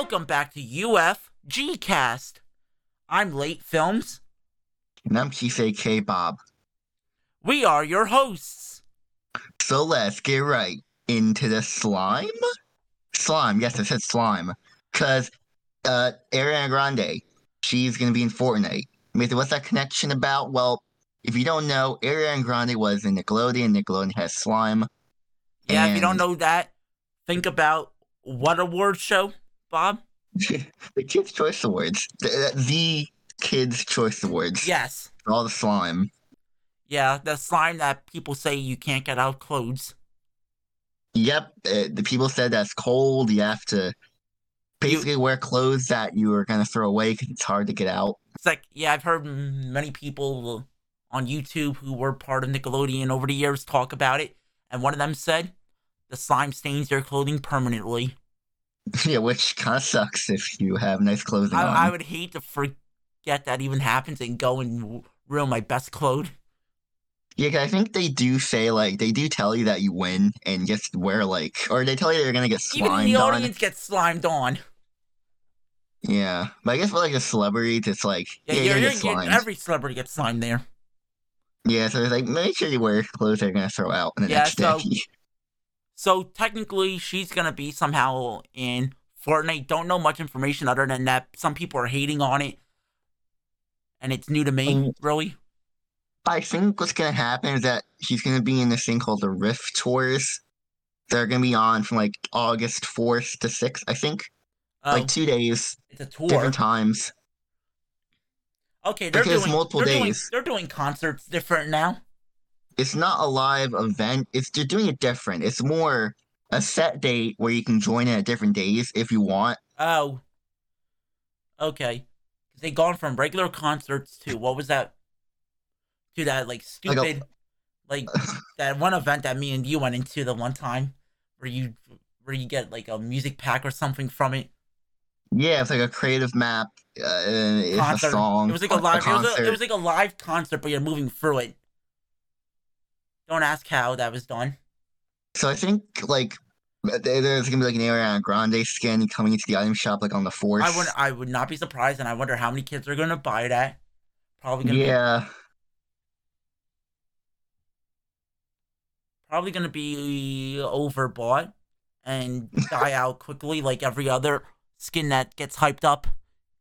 Welcome back to UFG Cast. I'm Late Films. And I'm Keith aka Bob. We are your hosts. So let's get right into the slime. Slime, yes, I said slime. Because uh, Ariana Grande, she's going to be in Fortnite. Maybe what's that connection about? Well, if you don't know, Ariana Grande was in Nickelodeon. Nickelodeon has slime. Yeah, if you don't know that, think about what award show, Bob? the Kids' Choice Awards. The, the Kids' Choice Awards. Yes. All the slime. Yeah, the slime that people say you can't get out clothes. Yep, uh, the people said that's cold. You have to basically wear clothes that you are going to throw away because it's hard to get out. It's like, yeah, I've heard many people on YouTube who were part of Nickelodeon over the years talk about it, and one of them said the slime stains their clothing permanently. yeah, which kind of sucks if you have nice clothing on. I, I would hate to forget that even happens and go and ruin my best clothes. Yeah, 'cause I think they do say like they do tell you that you win and just wear like, or they tell you they're gonna get slimed. Even the on. audience gets slimed on. Yeah, but I guess for like the celebrities, it's like Yeah, yeah, you're, you're you're, gonna get you're- every celebrity gets slimed there. Yeah, so it's like make sure you wear clothes they're gonna throw out in the Yeah, next so- day. So technically, she's gonna be somehow in Fortnite. Don't know much information other than that some people are hating on it, and it's new to me. Really, I think what's gonna happen is that she's gonna be in this thing called the Rift Tours. They're gonna be on from like August fourth to sixth, I think. uh, like two days, it's a tour. different times. Okay, they're because doing multiple they're doing days. they're doing concerts different now. It's not a live event. It's they're doing it different. It's more a set date where you can join in at different days if you want. Oh, okay. They gone from regular concerts to what was that? To that like Like a- stupid, like that one event that me and you went into the one time, where you where you get like a music pack or something from it. Yeah, it's like a creative map. Uh, it's concert. a song. It was like a live. It was, a, it was like a live concert, but you're moving through it. Don't ask how that was done. So I think like uh, there's gonna be like an Ariana Grande skin coming into the item shop like on the fourth. I would I would not be surprised, and I wonder how many kids are gonna buy that. Probably gonna be Yeah, probably gonna be overbought and die out quickly, like every other skin that gets hyped up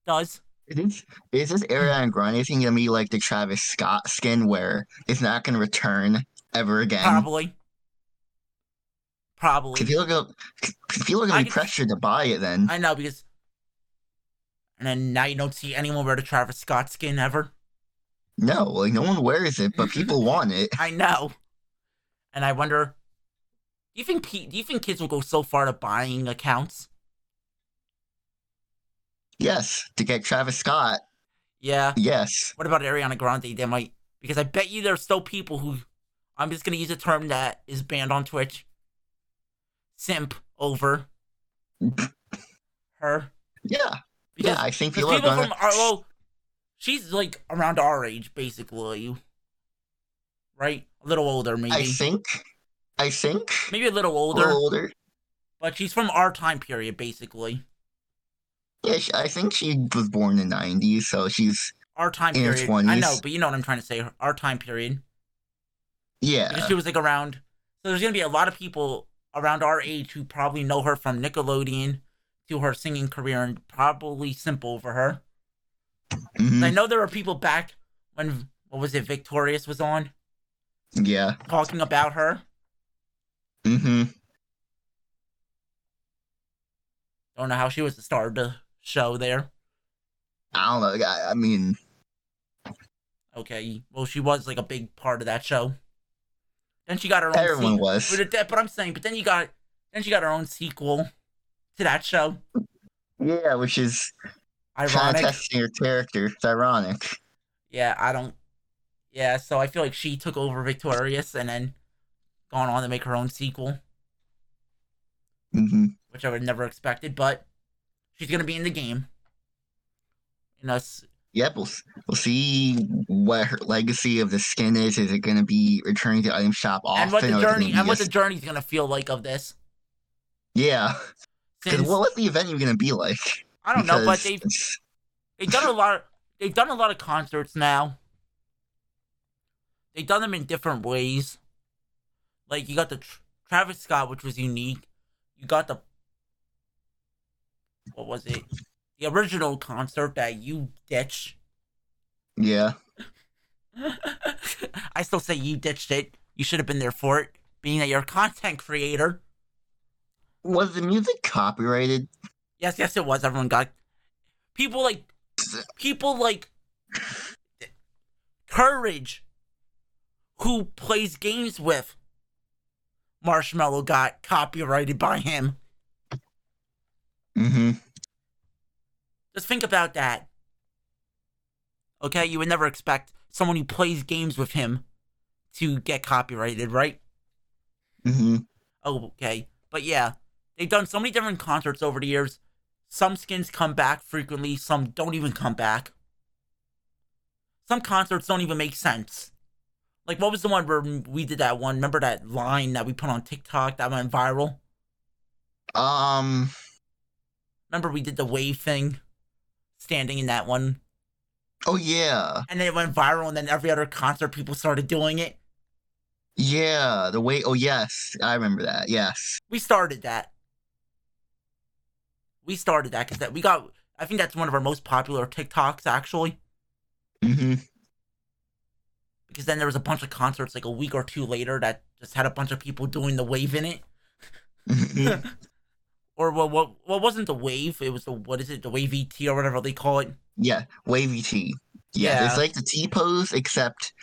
does. is. Is this Ariana Grande thing gonna be like the Travis Scott skin where it's not gonna return ever again? Probably. Probably. Because people are gonna, 'cause people are gonna I be could- pressured to buy it then. I know because. And then now you don't see anyone wear the Travis Scott skin ever. No, like no one wears it, but people want it. I know. And I wonder, do you think do you think kids will go so far to buying accounts? Yes, to get Travis Scott. Yeah. Yes. What about Ariana Grande? They might because I bet you there's still people who I'm just gonna use a term that is banned on Twitch. Simp over her. Yeah. Because yeah, I think people are people from our well, she's like around our age basically. Right? A little older maybe. I think. I think. maybe a little A older, little older. but she's from our time period basically. Yeah, I think she was born in the '90s, so she's Our time period. I know, but you know what I'm trying to say. Our time period. Yeah. Because she was like around. So there's gonna be a lot of people around our age who probably know her from Nickelodeon to her singing career and probably simple for her. mhm, I know there were people back when what was it, Victorious was on Yeah. talking about her. Mm hmm. Don't know how she was the star of the show there. I don't know. I, I mean, Okay, well she was like a big part of that show. Then she got her own. everyone sequel. was. But, but I'm saying, but then you got, then she got her own sequel to that show. Yeah, which is Ironic. testing her character. It's ironic. Yeah, I don't. Yeah, so I feel like she took over Victorious and then gone on to make her own sequel, hmm which I would never expected. But she's gonna be in the game. In us, Yep, we'll, we'll see what her legacy of the skin is. Is it going to be returning to the item shop often? and what the is journey and what the just- journey's gonna feel like of this. Yeah. Because since what was the event even gonna be like? I don't know, but they've they've done a lot. Of, they've done a lot of concerts now. They've done them in different ways. Like you got the Tr- Travis Scott, which was unique. You got the what was it? The original concert that you ditched. yeah. I still say you ditched it. You should have been there for it, being that you're a content creator. Was the music copyrighted? Yes, yes, it was. Everyone got people like people like courage who plays games with Marshmello got copyrighted by him. Mm-hmm. Just think about that. Okay, you would never expect someone who plays games with him to get copyrighted, right? Mm-hmm. Okay. But yeah, they've done so many different concerts over the years. Some skins come back frequently, some don't even come back. Some concerts don't even make sense. Like, what was the one where we did that one? Remember that line that we put on TikTok that went viral? Um. Remember we did the wave thing? Standing in that one. Oh yeah. And then it went viral, and then every other concert, people started doing it. Yeah. The way. Oh yes, I remember that. Yes. We started that. We started that because that we got. I think that's one of our most popular TikToks, actually. Mm-hmm. because then there was a bunch of concerts like a week or two later that just had a bunch of people doing the wave in it. Mm-hmm. or what what what wasn't the wave? It was the what is it, the wave ET or whatever they call it. yeah. Wavy T. Yeah. Yeah. It's like the T pose, except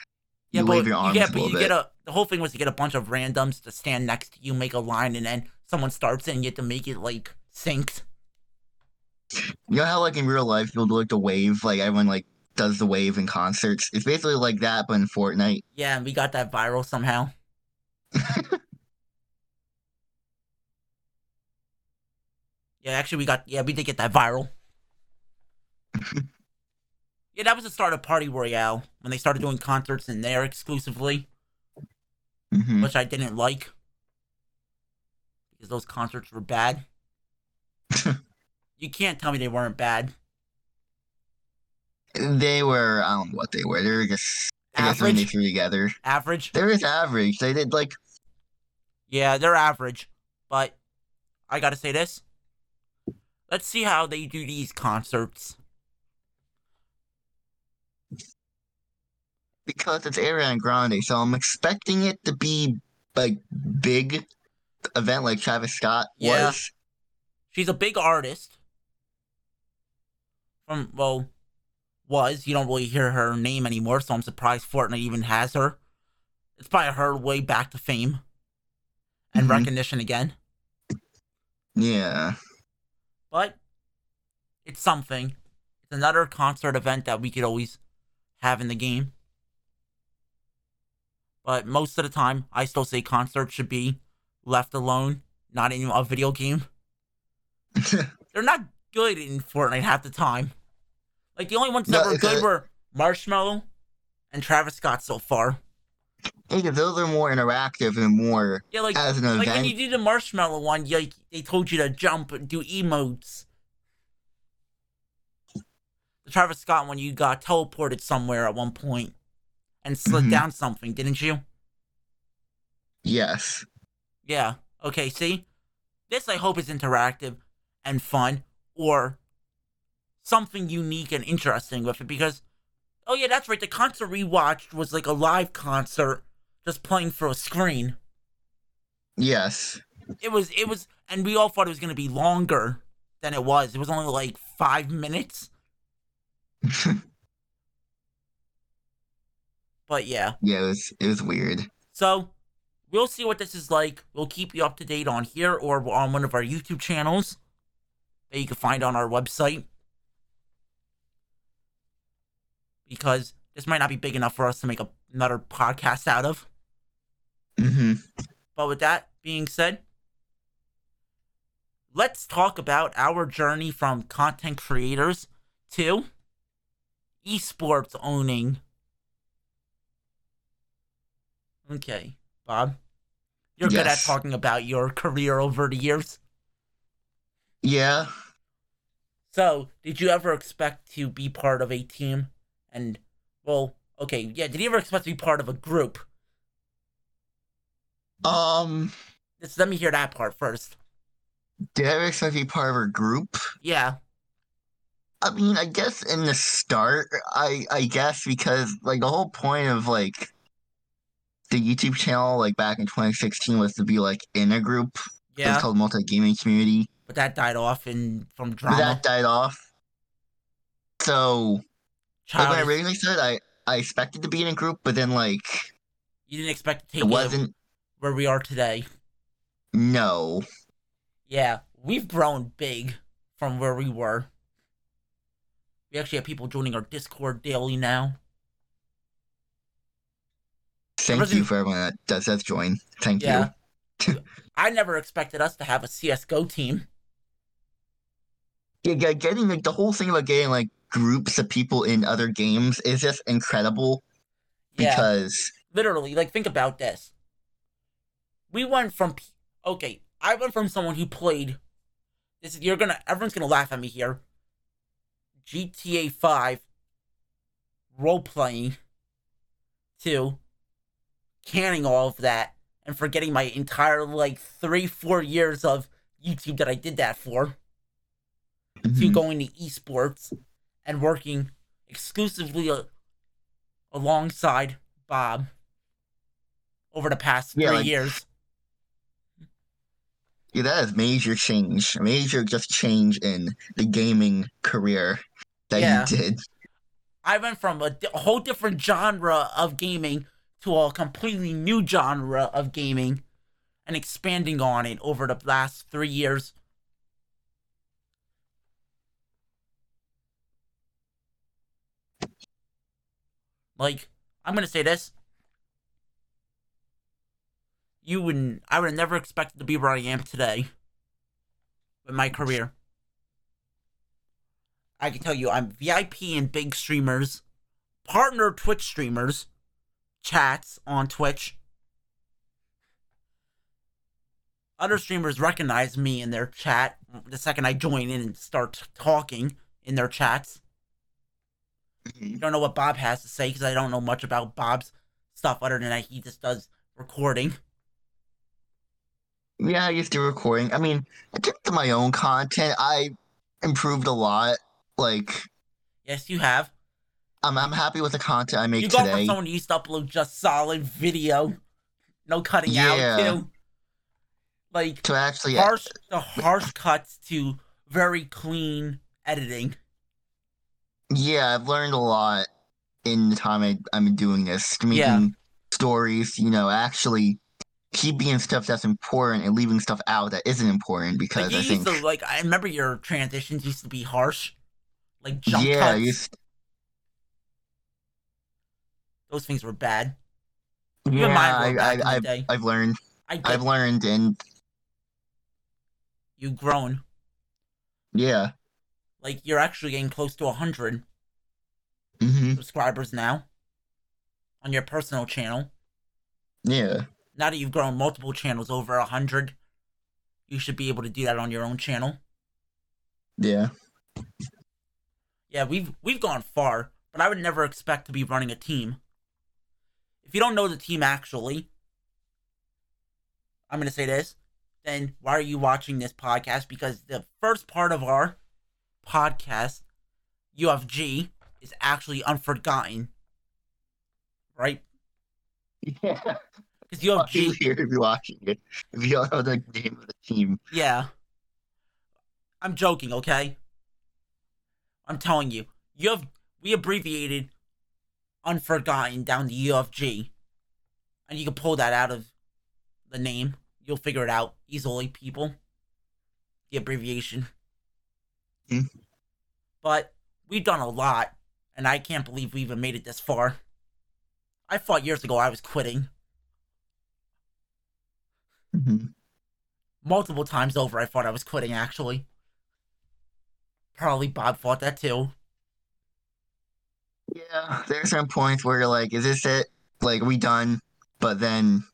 Yeah, you but wave your arms you get but you bit. get a the whole thing was to get a bunch of randoms to stand next to you, make a line, and then someone starts it and you have to make it like synced. You know how like in real life people do like the wave, like everyone like does the wave in concerts. It's basically like that, but in Fortnite. Yeah, and we got that viral somehow. yeah, actually, we got yeah, we did get that viral. yeah, that was the start of Party Royale when they started doing concerts in there exclusively, hmm which I didn't like because those concerts were bad. you can't tell me they weren't bad. They were I don't know what they were. They were just I guess when they Average, threw together. average. They were just average. They did like Yeah, they're average, but I gotta say this. Let's see how they do these concerts. because it's Ariana Grande, so I'm expecting it to be like big event like Travis Scott Yeah. was. She's a big artist. From well, was you don't really hear her name anymore, so I'm surprised Fortnite even has her. It's probably her way back to fame and Mhm. recognition again. Yeah. But it's something. It's another concert event that we could always have in the game. But most of the time, I still say concerts should be left alone, not in a video game. They're not good in Fortnite half the time. Like the only ones that No, were good were Marshmello and Travis Scott so far. because those are more interactive and more Yeah, like as an like when you did the Marshmello one, you, like, they told you to jump and do emotes. The Travis Scott one, you got teleported somewhere at one point and slid Mhm. down something, didn't you? Yes. Yeah. Okay, see? This I hope is interactive and fun or something unique and interesting with it because oh yeah, that's right, the concert we watched was like a live concert just playing for a screen. Yes. It was it was and we all thought it was gonna be longer than it was. It was only like five minutes. But yeah. yeah, it was it was weird. So we'll see what this is like. We'll keep you up to date on here or on one of our YouTube channels that you can find on our website. Because this might not be big enough for us to make a, another podcast out of. hmm But with that being said, let's talk about our journey from content creators to esports owning. Okay, Bob. You're good at talking about your career over the years. Yeah. So, did you ever expect to be part of a team? And, well, okay, yeah, did you ever expect to be part of a group? Um, Just let me hear that part first. Did I ever expect to be part of a group? Yeah, I mean, I guess in the start, I I guess because like the whole point of like the YouTube channel, like back in 2016, was to be like in a group. It was yeah, called Multi Gaming Community. but that died off in from But drama. that died off. So like when I originally said, I I expected to be in a group, but then like you didn't expect to take it wasn't. where we are today. No. Yeah, we've grown big from where we were. We actually have people joining our Discord daily now. Thank wasn't- you for everyone that does that join. Thank Yeah. you. I never expected us to have a CS:GO team. Yeah, getting like the whole thing about getting like groups of people in other games is just incredible Yeah, because literally, like think about this. We went from okay, I went from someone who played. This is you're gonna everyone's gonna laugh at me here. GTA Five role playing to canning all of that and forgetting my entire like three four years of YouTube that I did that for. to Mhm. going to esports and working exclusively a- alongside Bob over the past Yeah, three like- years. Yeah, that is major change, major just change in the gaming career that Yeah. you did. I went from a, a whole different genre of gaming to a completely new genre of gaming and expanding on it over the last three years. Like, I'm gonna say this. You wouldn't I would have never expected to be where I am today with my career. I can tell you I'm VIP in big streamers, partner Twitch streamers, chats on Twitch. Other streamers recognize me in their chat the second I join in and start talking in their chats. Mhm. don't know what Bob has to say because I don't know much about Bob's stuff other than that he just does recording. Yeah, I used to recording. I mean, in terms of my own content, I improved a lot. Like, Yes, you have. I'm I'm happy with the content I make You go from today. someone who used to upload just solid video, no cutting Yeah. out, too. Like To actually, harsh, the harsh cuts to very clean editing. yeah, I've learned a lot in the time I, I've been doing this. Making Yeah. stories, you know, actually keeping being stuff that's important and leaving stuff out that isn't important because Like I think, to like. I remember your transitions used to be harsh, like jump yeah, cuts. Those things were bad. yeah, I, were back in the I, I've. I've learned, I I've learned, and You've grown. yeah, Like you're actually getting close to a hundred hmm subscribers now on your personal channel. yeah, Now that you've grown multiple channels over a hundred, you should be able to do that on your own channel. yeah. Yeah, we've we've gone far, but I would never expect to be running a team. If you don't know the team actually, I'm gonna say this, then why are you watching this podcast? Because the first part of our podcast, UFG, is actually unforgotten. Right? Yeah. Because you UFG here if you're watching it. If you don't know the name of the team. Yeah. I'm joking, okay? I'm telling you. You have we abbreviated unforgotten down to UFG. And you can pull that out of the name. You'll figure it out easily, people. The abbreviation. Hmm. But we've done a lot, and I can't believe we even made it this far. I thought years ago I was quitting. Mhm. multiple times over. I thought I was quitting, actually. Probably Bob thought that too. Yeah, there's some points where you're like, is this it? Like, are we done? But then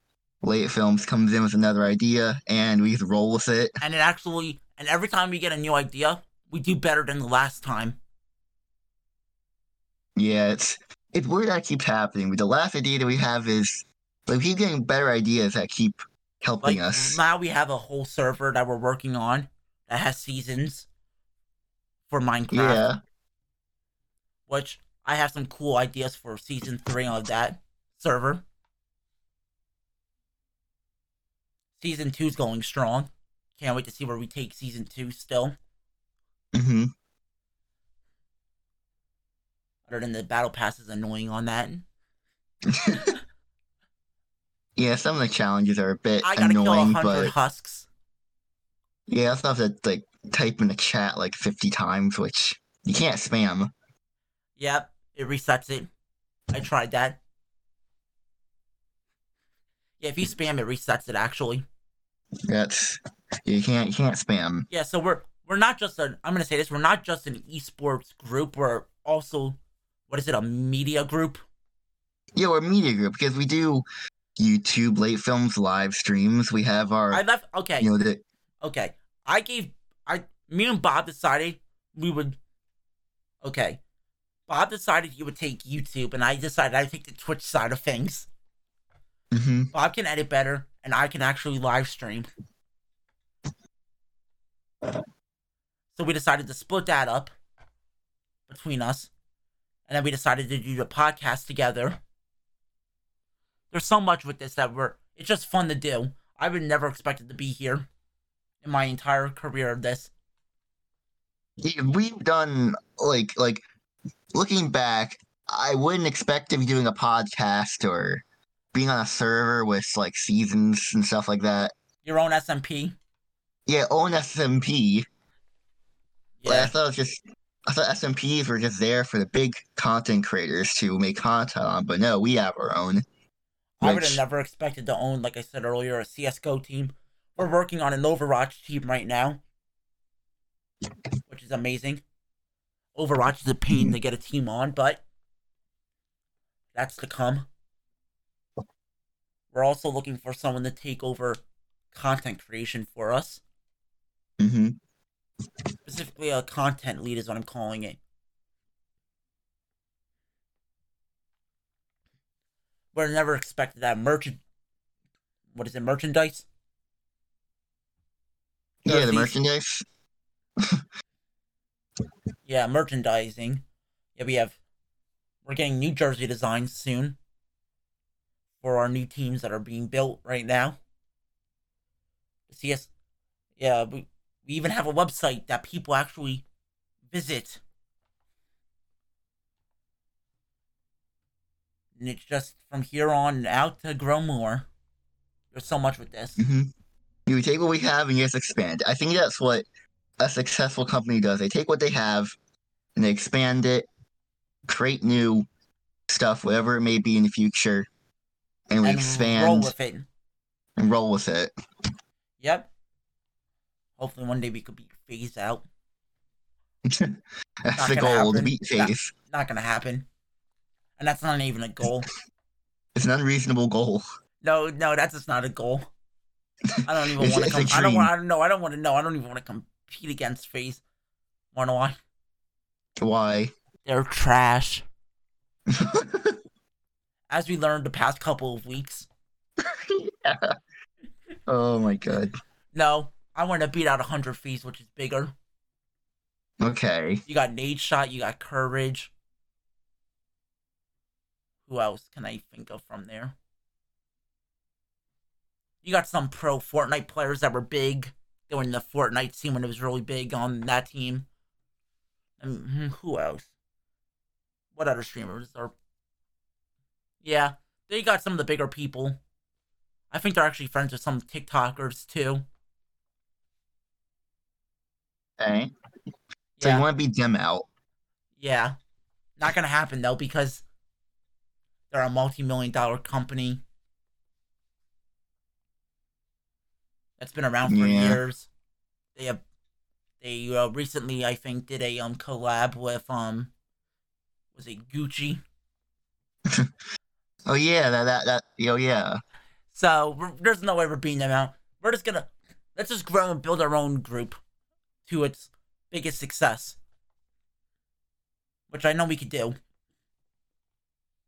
Late Films comes in with another idea and we just roll with it. And it actually And every time we get a new idea, we do better than the last time. Yeah, it's it's weird that keeps happening. The last idea that we have is like we keep getting better ideas that keep helping Like us. now we have a whole server that we're working on that has seasons for Minecraft. Yeah. Which I have some cool ideas for season three of that server. Season two's going strong. Can't wait to see where we take season two still. Mm-hmm. Other than the battle pass is annoying on that. Yeah, some of the challenges are a bit I gotta kill annoying, hundred but husks. yeah, I also have to like type in the chat like fifty times, which you can't spam. Yep, it resets it. I tried that. Yeah, if you spam it resets it actually. That's you can't you can't spam. Yeah, so we're we're not just a I'm gonna say this, we're not just an esports group, we're also what is it, a media group? Yeah, we're a media group because we do YouTube late films live streams. We have our I left okay, you know the okay. I gave I me and Bob decided we would okay. Bob decided he would take YouTube and I decided I'd take the Twitch side of things. hmm Bob can edit better and I can actually live stream. So we decided to split that up between us. And then we decided to do the podcast together. There's so much with this that we're it's just fun to do. I would never expected to be here in my entire career of this. Yeah, we've done like like looking back, I wouldn't expect to be doing a podcast or being on a server with like seasons and stuff like that. Your own SMP. Yeah, own SMP. Like, I Yeah. thought it was just I thought SMPs were just there for the big content creators to make content on, but no, we have our own. I would have never expected to own, like I said earlier, a CSGO team. We're working on an Overwatch team right now, which is amazing. Overwatch is a pain to get a team on, but that's to come. We're also looking for someone to take over content creation for us. hmm Specifically, a content lead is what I'm calling it. We're never expected that merchant. What is it? Merchandise. Yeah, the merchandise. Yeah, merchandising. Yeah, we have. We're getting new jersey designs soon for our new teams that are being built right now. See us. Yeah, we, we even have a website that people actually visit. And it's just from here on out to grow more. There's so much with this. hmm You take what we have and you just expand. I think that's what a successful company does. They take what they have and they expand it, create new stuff, whatever it may be in the future, and we and expand roll with it. and roll with it. Yep. Hopefully one day we could be phased out. That's Not the goal, happen. beat Not- FaZe. Not gonna happen. And that's not even a goal. It's an unreasonable goal. No, no, that's just not a goal. I don't even want to come. I don't want. I don't know. I don't want to know. I don't even want to compete against FaZe. Wanna why? Why? They're trash. As we learned the past couple of weeks. Oh my god. No, I want to beat out hundred Thieves, which is bigger. Okay. You got Nadeshot. You got Courage. Who else can I think of from there? You got some pro Fortnite players that were big during the Fortnite scene when it was really big on that team. And hmm, who else? What other streamers are? Yeah, they got some of the bigger people. I think they're actually friends with some TikTokers too. Okay. So Yeah. you want to be them out. Yeah. Not gonna happen though because they're a multi-million dollar company that's been around for Yeah. years. They have they uh, recently I think did a um collab with um was it Gucci? Oh yeah, that that that oh yeah. So we're, there's no way we're beating them out. We're just gonna let's just grow and build our own group to its biggest success. Which I know we could do.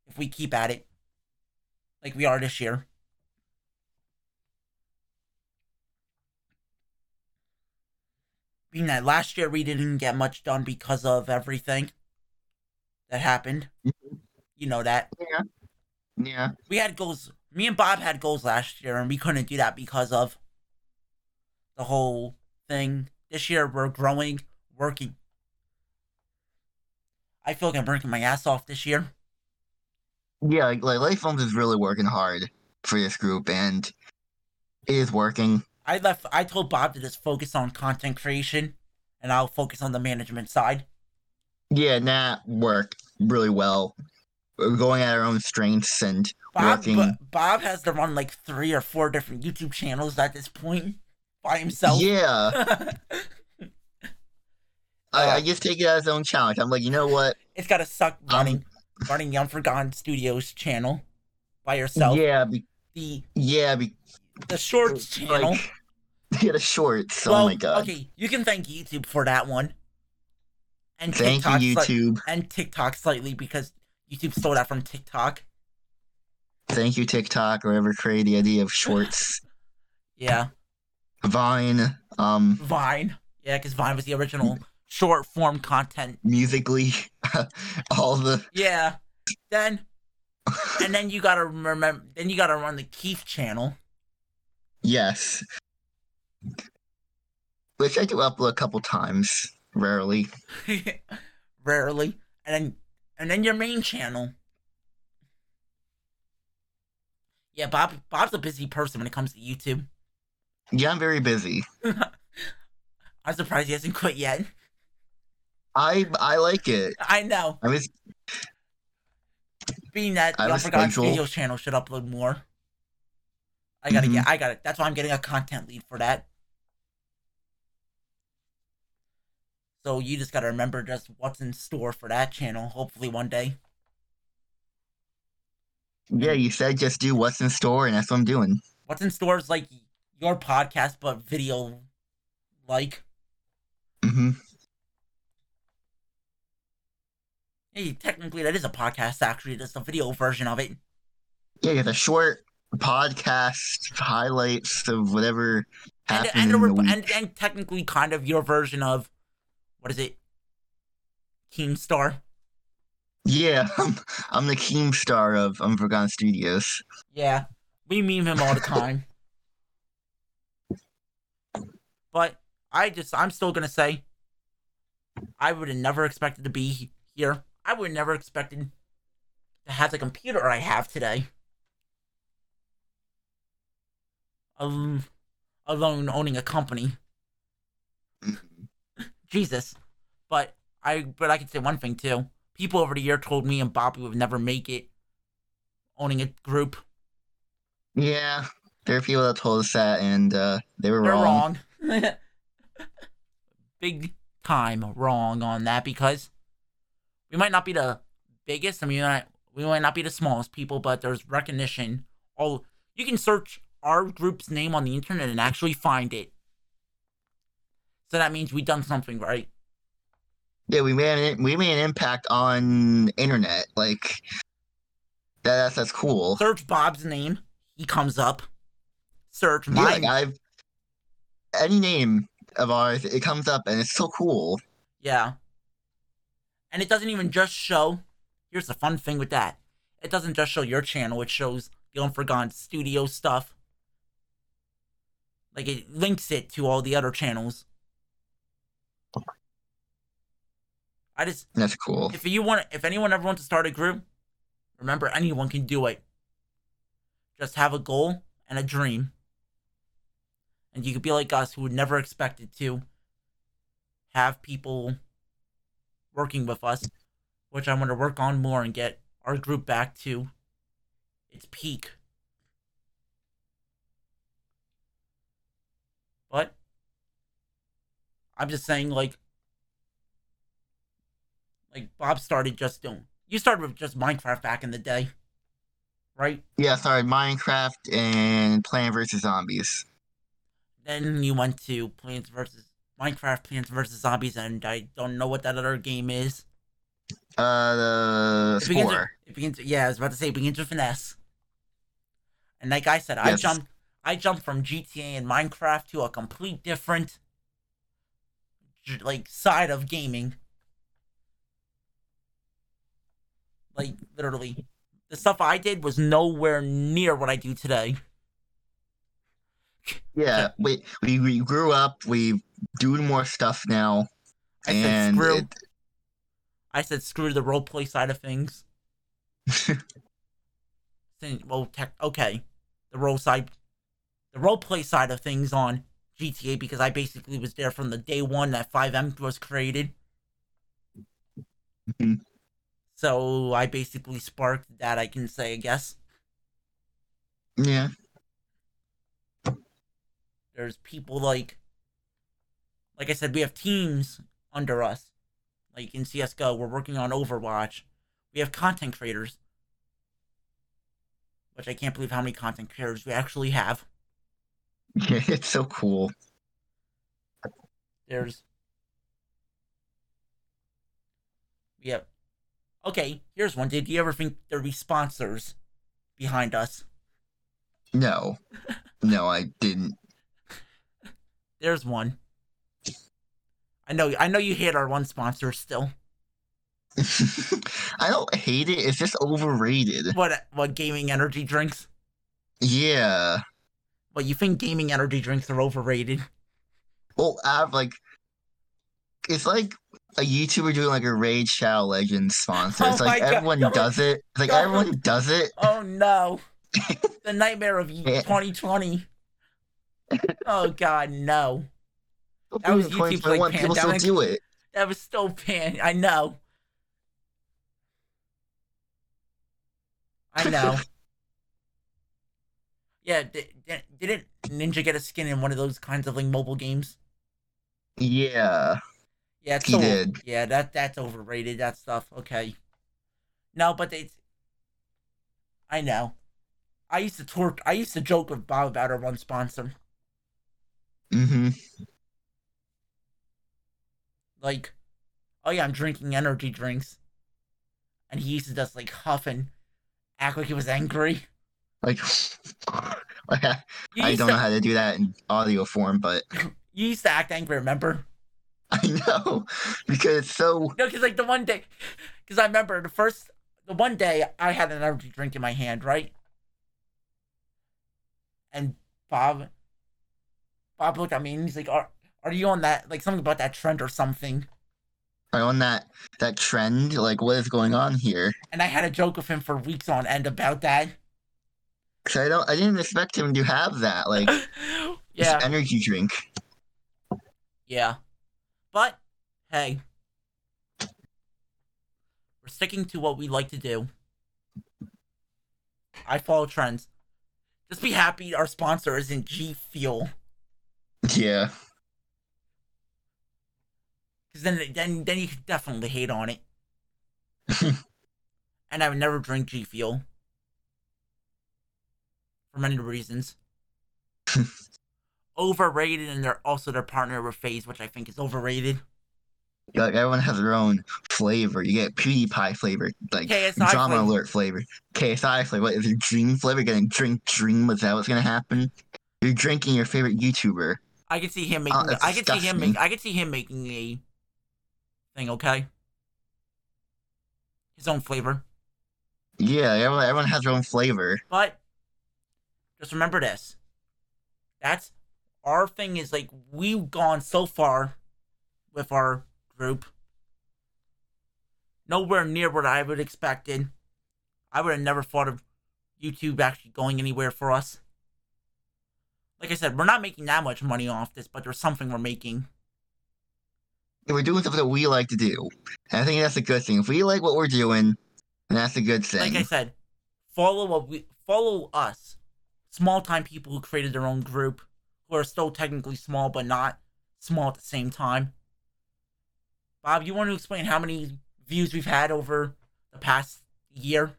If we keep at it. Like we are this year. Being that last year we didn't get much done because of everything that happened. Mhm. You know that. Yeah. Yeah. We had goals. Me and Bob had goals last year, and we couldn't do that because of the whole thing. This year, we're growing, working. I feel like I'm working my ass off this year. Yeah, like, like Late Films is really working hard for this group and it is working. I left. I told Bob to just focus on content creation, and I'll focus on the management side. Yeah, and that worked really well. We're going at our own strengths and Bob, working. Bo- Bob has to run like three or four different YouTube channels at this point by himself. Yeah, I, I just take it as his own challenge. I'm like, you know what? it's gotta suck Um, running, the Unforgotten Studios channel by yourself. Yeah, be, The yeah, be, the shorts channel. like yeah, the shorts. well, oh my god! okay, you can thank YouTube for that one, and Thank TikTok you, sli- YouTube. and TikTok slightly because YouTube stole that from TikTok. Thank you, TikTok, or whoever created the idea of shorts. Yeah, Vine, um, Vine. Yeah, because Vine was the original short form content. Musical.ly, all the Yeah. Then and then you gotta remember. Then you gotta run the Keith channel. yes, which I do upload a couple times, rarely. Rarely, and then and then your main channel. Yeah, Bob. Bob's a busy person when it comes to YouTube. Yeah, I'm very busy. I'm surprised he hasn't quit yet. I I like it. I know. I was Being that I the have a Unforgotten schedule. Studios channel should upload more. I gotta Mhm. get. I got it. That's why I'm getting a content lead for that. So you just gotta remember just what's in store for that channel. Hopefully one day. yeah. You said just do what's in store, and that's what I'm doing. What's in store is like your podcast, but video like. hmm Hey, technically that is a podcast. Actually, just a video version of it. Yeah, have short podcast highlights of whatever And happened and, in a the rep- week. and and technically kind of your version of what is it? Keemstar. Yeah, I'm, I'm the Keemstar of Unforgotten Studios. Yeah, we meme him all the time. but I just, I'm still gonna say, I would have never expected to be here. I would never expected to have the computer I have today. Um, alone owning a company. Mhm. Jesus. But I but I can say one thing too. People over the year told me and Bobby would never make it owning a group. Yeah, there are people that told us that, and uh, they were They're wrong. wrong. Big time wrong on that because we might not be the biggest. I mean, we might, we might not be the smallest people, but there's recognition. Oh, you can search our group's name on the internet and actually find it. So that means we've done something right. Yeah, we made an, we made an impact on internet. Like that, that's that's cool. Search Bob's name, he comes up. Search Yeah, mine. like any name of ours, it comes up, and it's so cool. Yeah. And it doesn't even just show. Here's the fun thing with that. It doesn't just show your channel, it shows the Unforgotten Studio stuff. Like it links it to all the other channels. I just That's cool. if you want if anyone ever wants to start a group, remember anyone can do it. Just have a goal and a dream. And you could be like us who would never expected to have people working with us, which I want to work on more and get our group back to its peak. But I'm just saying like like Bob started just doing. You started with just Minecraft back in the day, right? Yeah, sorry, Minecraft and Plant vs Zombies. Then you went to Plants vs Minecraft Plants vs Zombies, and I don't know what that other game is. Uh, the It begins, with, it begins. Yeah, I was about to say it begins with an S. And like I said, I jumped. I jumped from GTA and Minecraft to a complete different, like side of gaming. Like literally, the stuff I did was nowhere near what I do today. Yeah, we, we we grew up. We doing more stuff now, I said and screw. it, I said screw the roleplay side of things. Well, tech, okay, the role side, the roleplay side of things on GTA because I basically was there from the day one that FiveM was created. Mhm. So I basically sparked that. I can say, I guess yeah, there's people like, like I said, we have teams under us. Like in CS:GO, we're working on Overwatch. We have content creators, which I can't believe how many content creators we actually have. yeah, it's so cool. There's. Yeah. Okay, here's one. Did you ever think there'd be sponsors behind us? No, no, I didn't. There's one. I know. I know you hate our one sponsor still. I don't hate it. It's just overrated. What? What gaming energy drinks? Yeah. What you think gaming energy drinks are overrated? Well, I have like, it's like a YouTuber doing like a Raid Shadow Legends sponsor. Oh It's like my God. everyone does it. It's like God. everyone does it. Oh no! the nightmare of 2020. Oh god, no! That was YouTube's, like, 2021, people still do it. That was still pan. I know. I know. yeah, did, didn't Ninja get a skin in one of those kinds of like mobile games? Yeah. Yeah, He so, did. Yeah, that that's overrated. That stuff. Okay. No, but they. I know. I used to twerk. I used to joke with Bob about our one sponsor. Mm-hmm. Like, oh yeah, I'm drinking energy drinks, and he used to just like huff and act like he was angry. Like, I, You I used don't to, know how to do that in audio form, but You used to act angry. Remember? I know because it's so. No, because like the one day, because I remember the first, the one day I had an energy drink in my hand, right? And Bob, Bob looked at me and he's like, "Are are you on that like something about that trend or something?" Like on that that trend, like what is going on here? And I had a joke with him for weeks on end about that. Cause I don't, I didn't expect him to have that, like yeah, energy drink. yeah, but hey, we're sticking to what we like to do. I follow trends. Just be happy our sponsor isn't G Fuel. Yeah, Because then, then, then you could definitely hate on it. and I would never drink G Fuel. For many reasons. overrated, and they're also their partner with FaZe, which I think is overrated. like everyone has their own flavor. You get PewDiePie flavor, like KSI Drama flavor. Alert flavor, KSI flavor. What is your dream flavor? Gonna drink Dream? Is that what's gonna happen? You're drinking your favorite YouTuber. I could see him uh, making. Oh, that's I could see him. Make, I could see him making a thing. Okay. His own flavor, Yeah, everyone, everyone has their own flavor. but just remember this. That's our thing. Is like we've gone so far with our group. Nowhere near what I would expected. I would have never thought of YouTube actually going anywhere for us. Like I said, we're not making that much money off this, but there's something we're making. We're doing something that we like to do. And I think that's a good thing. If we like what we're doing, then that's a good thing. like I said, follow what we follow us, small time people who created their own group, who are still technically small but not small at the same time. Bob, you want to explain how many views we've had over the past year?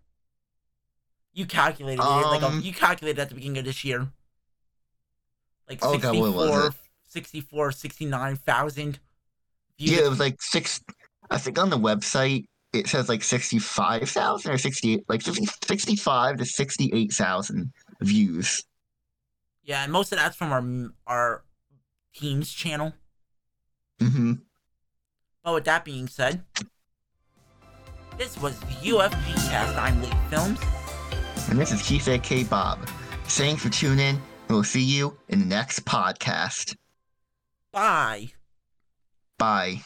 You calculated it like a, Um, you calculated at the beginning of this year, like Oh, God, what was 64, it? 64, 69,000 views. Yeah, it was like six. I think on the website it says like sixty-five thousand or sixty, like 50, 65 to sixty-eight thousand views. Yeah, and most of that's from our our team's channel. hmm But with that being said, this was the UFG cast. I'm Late Films. And this is Keith aka Bob. Thanks for tuning in. We'll see you in the next podcast. Bye. Bye.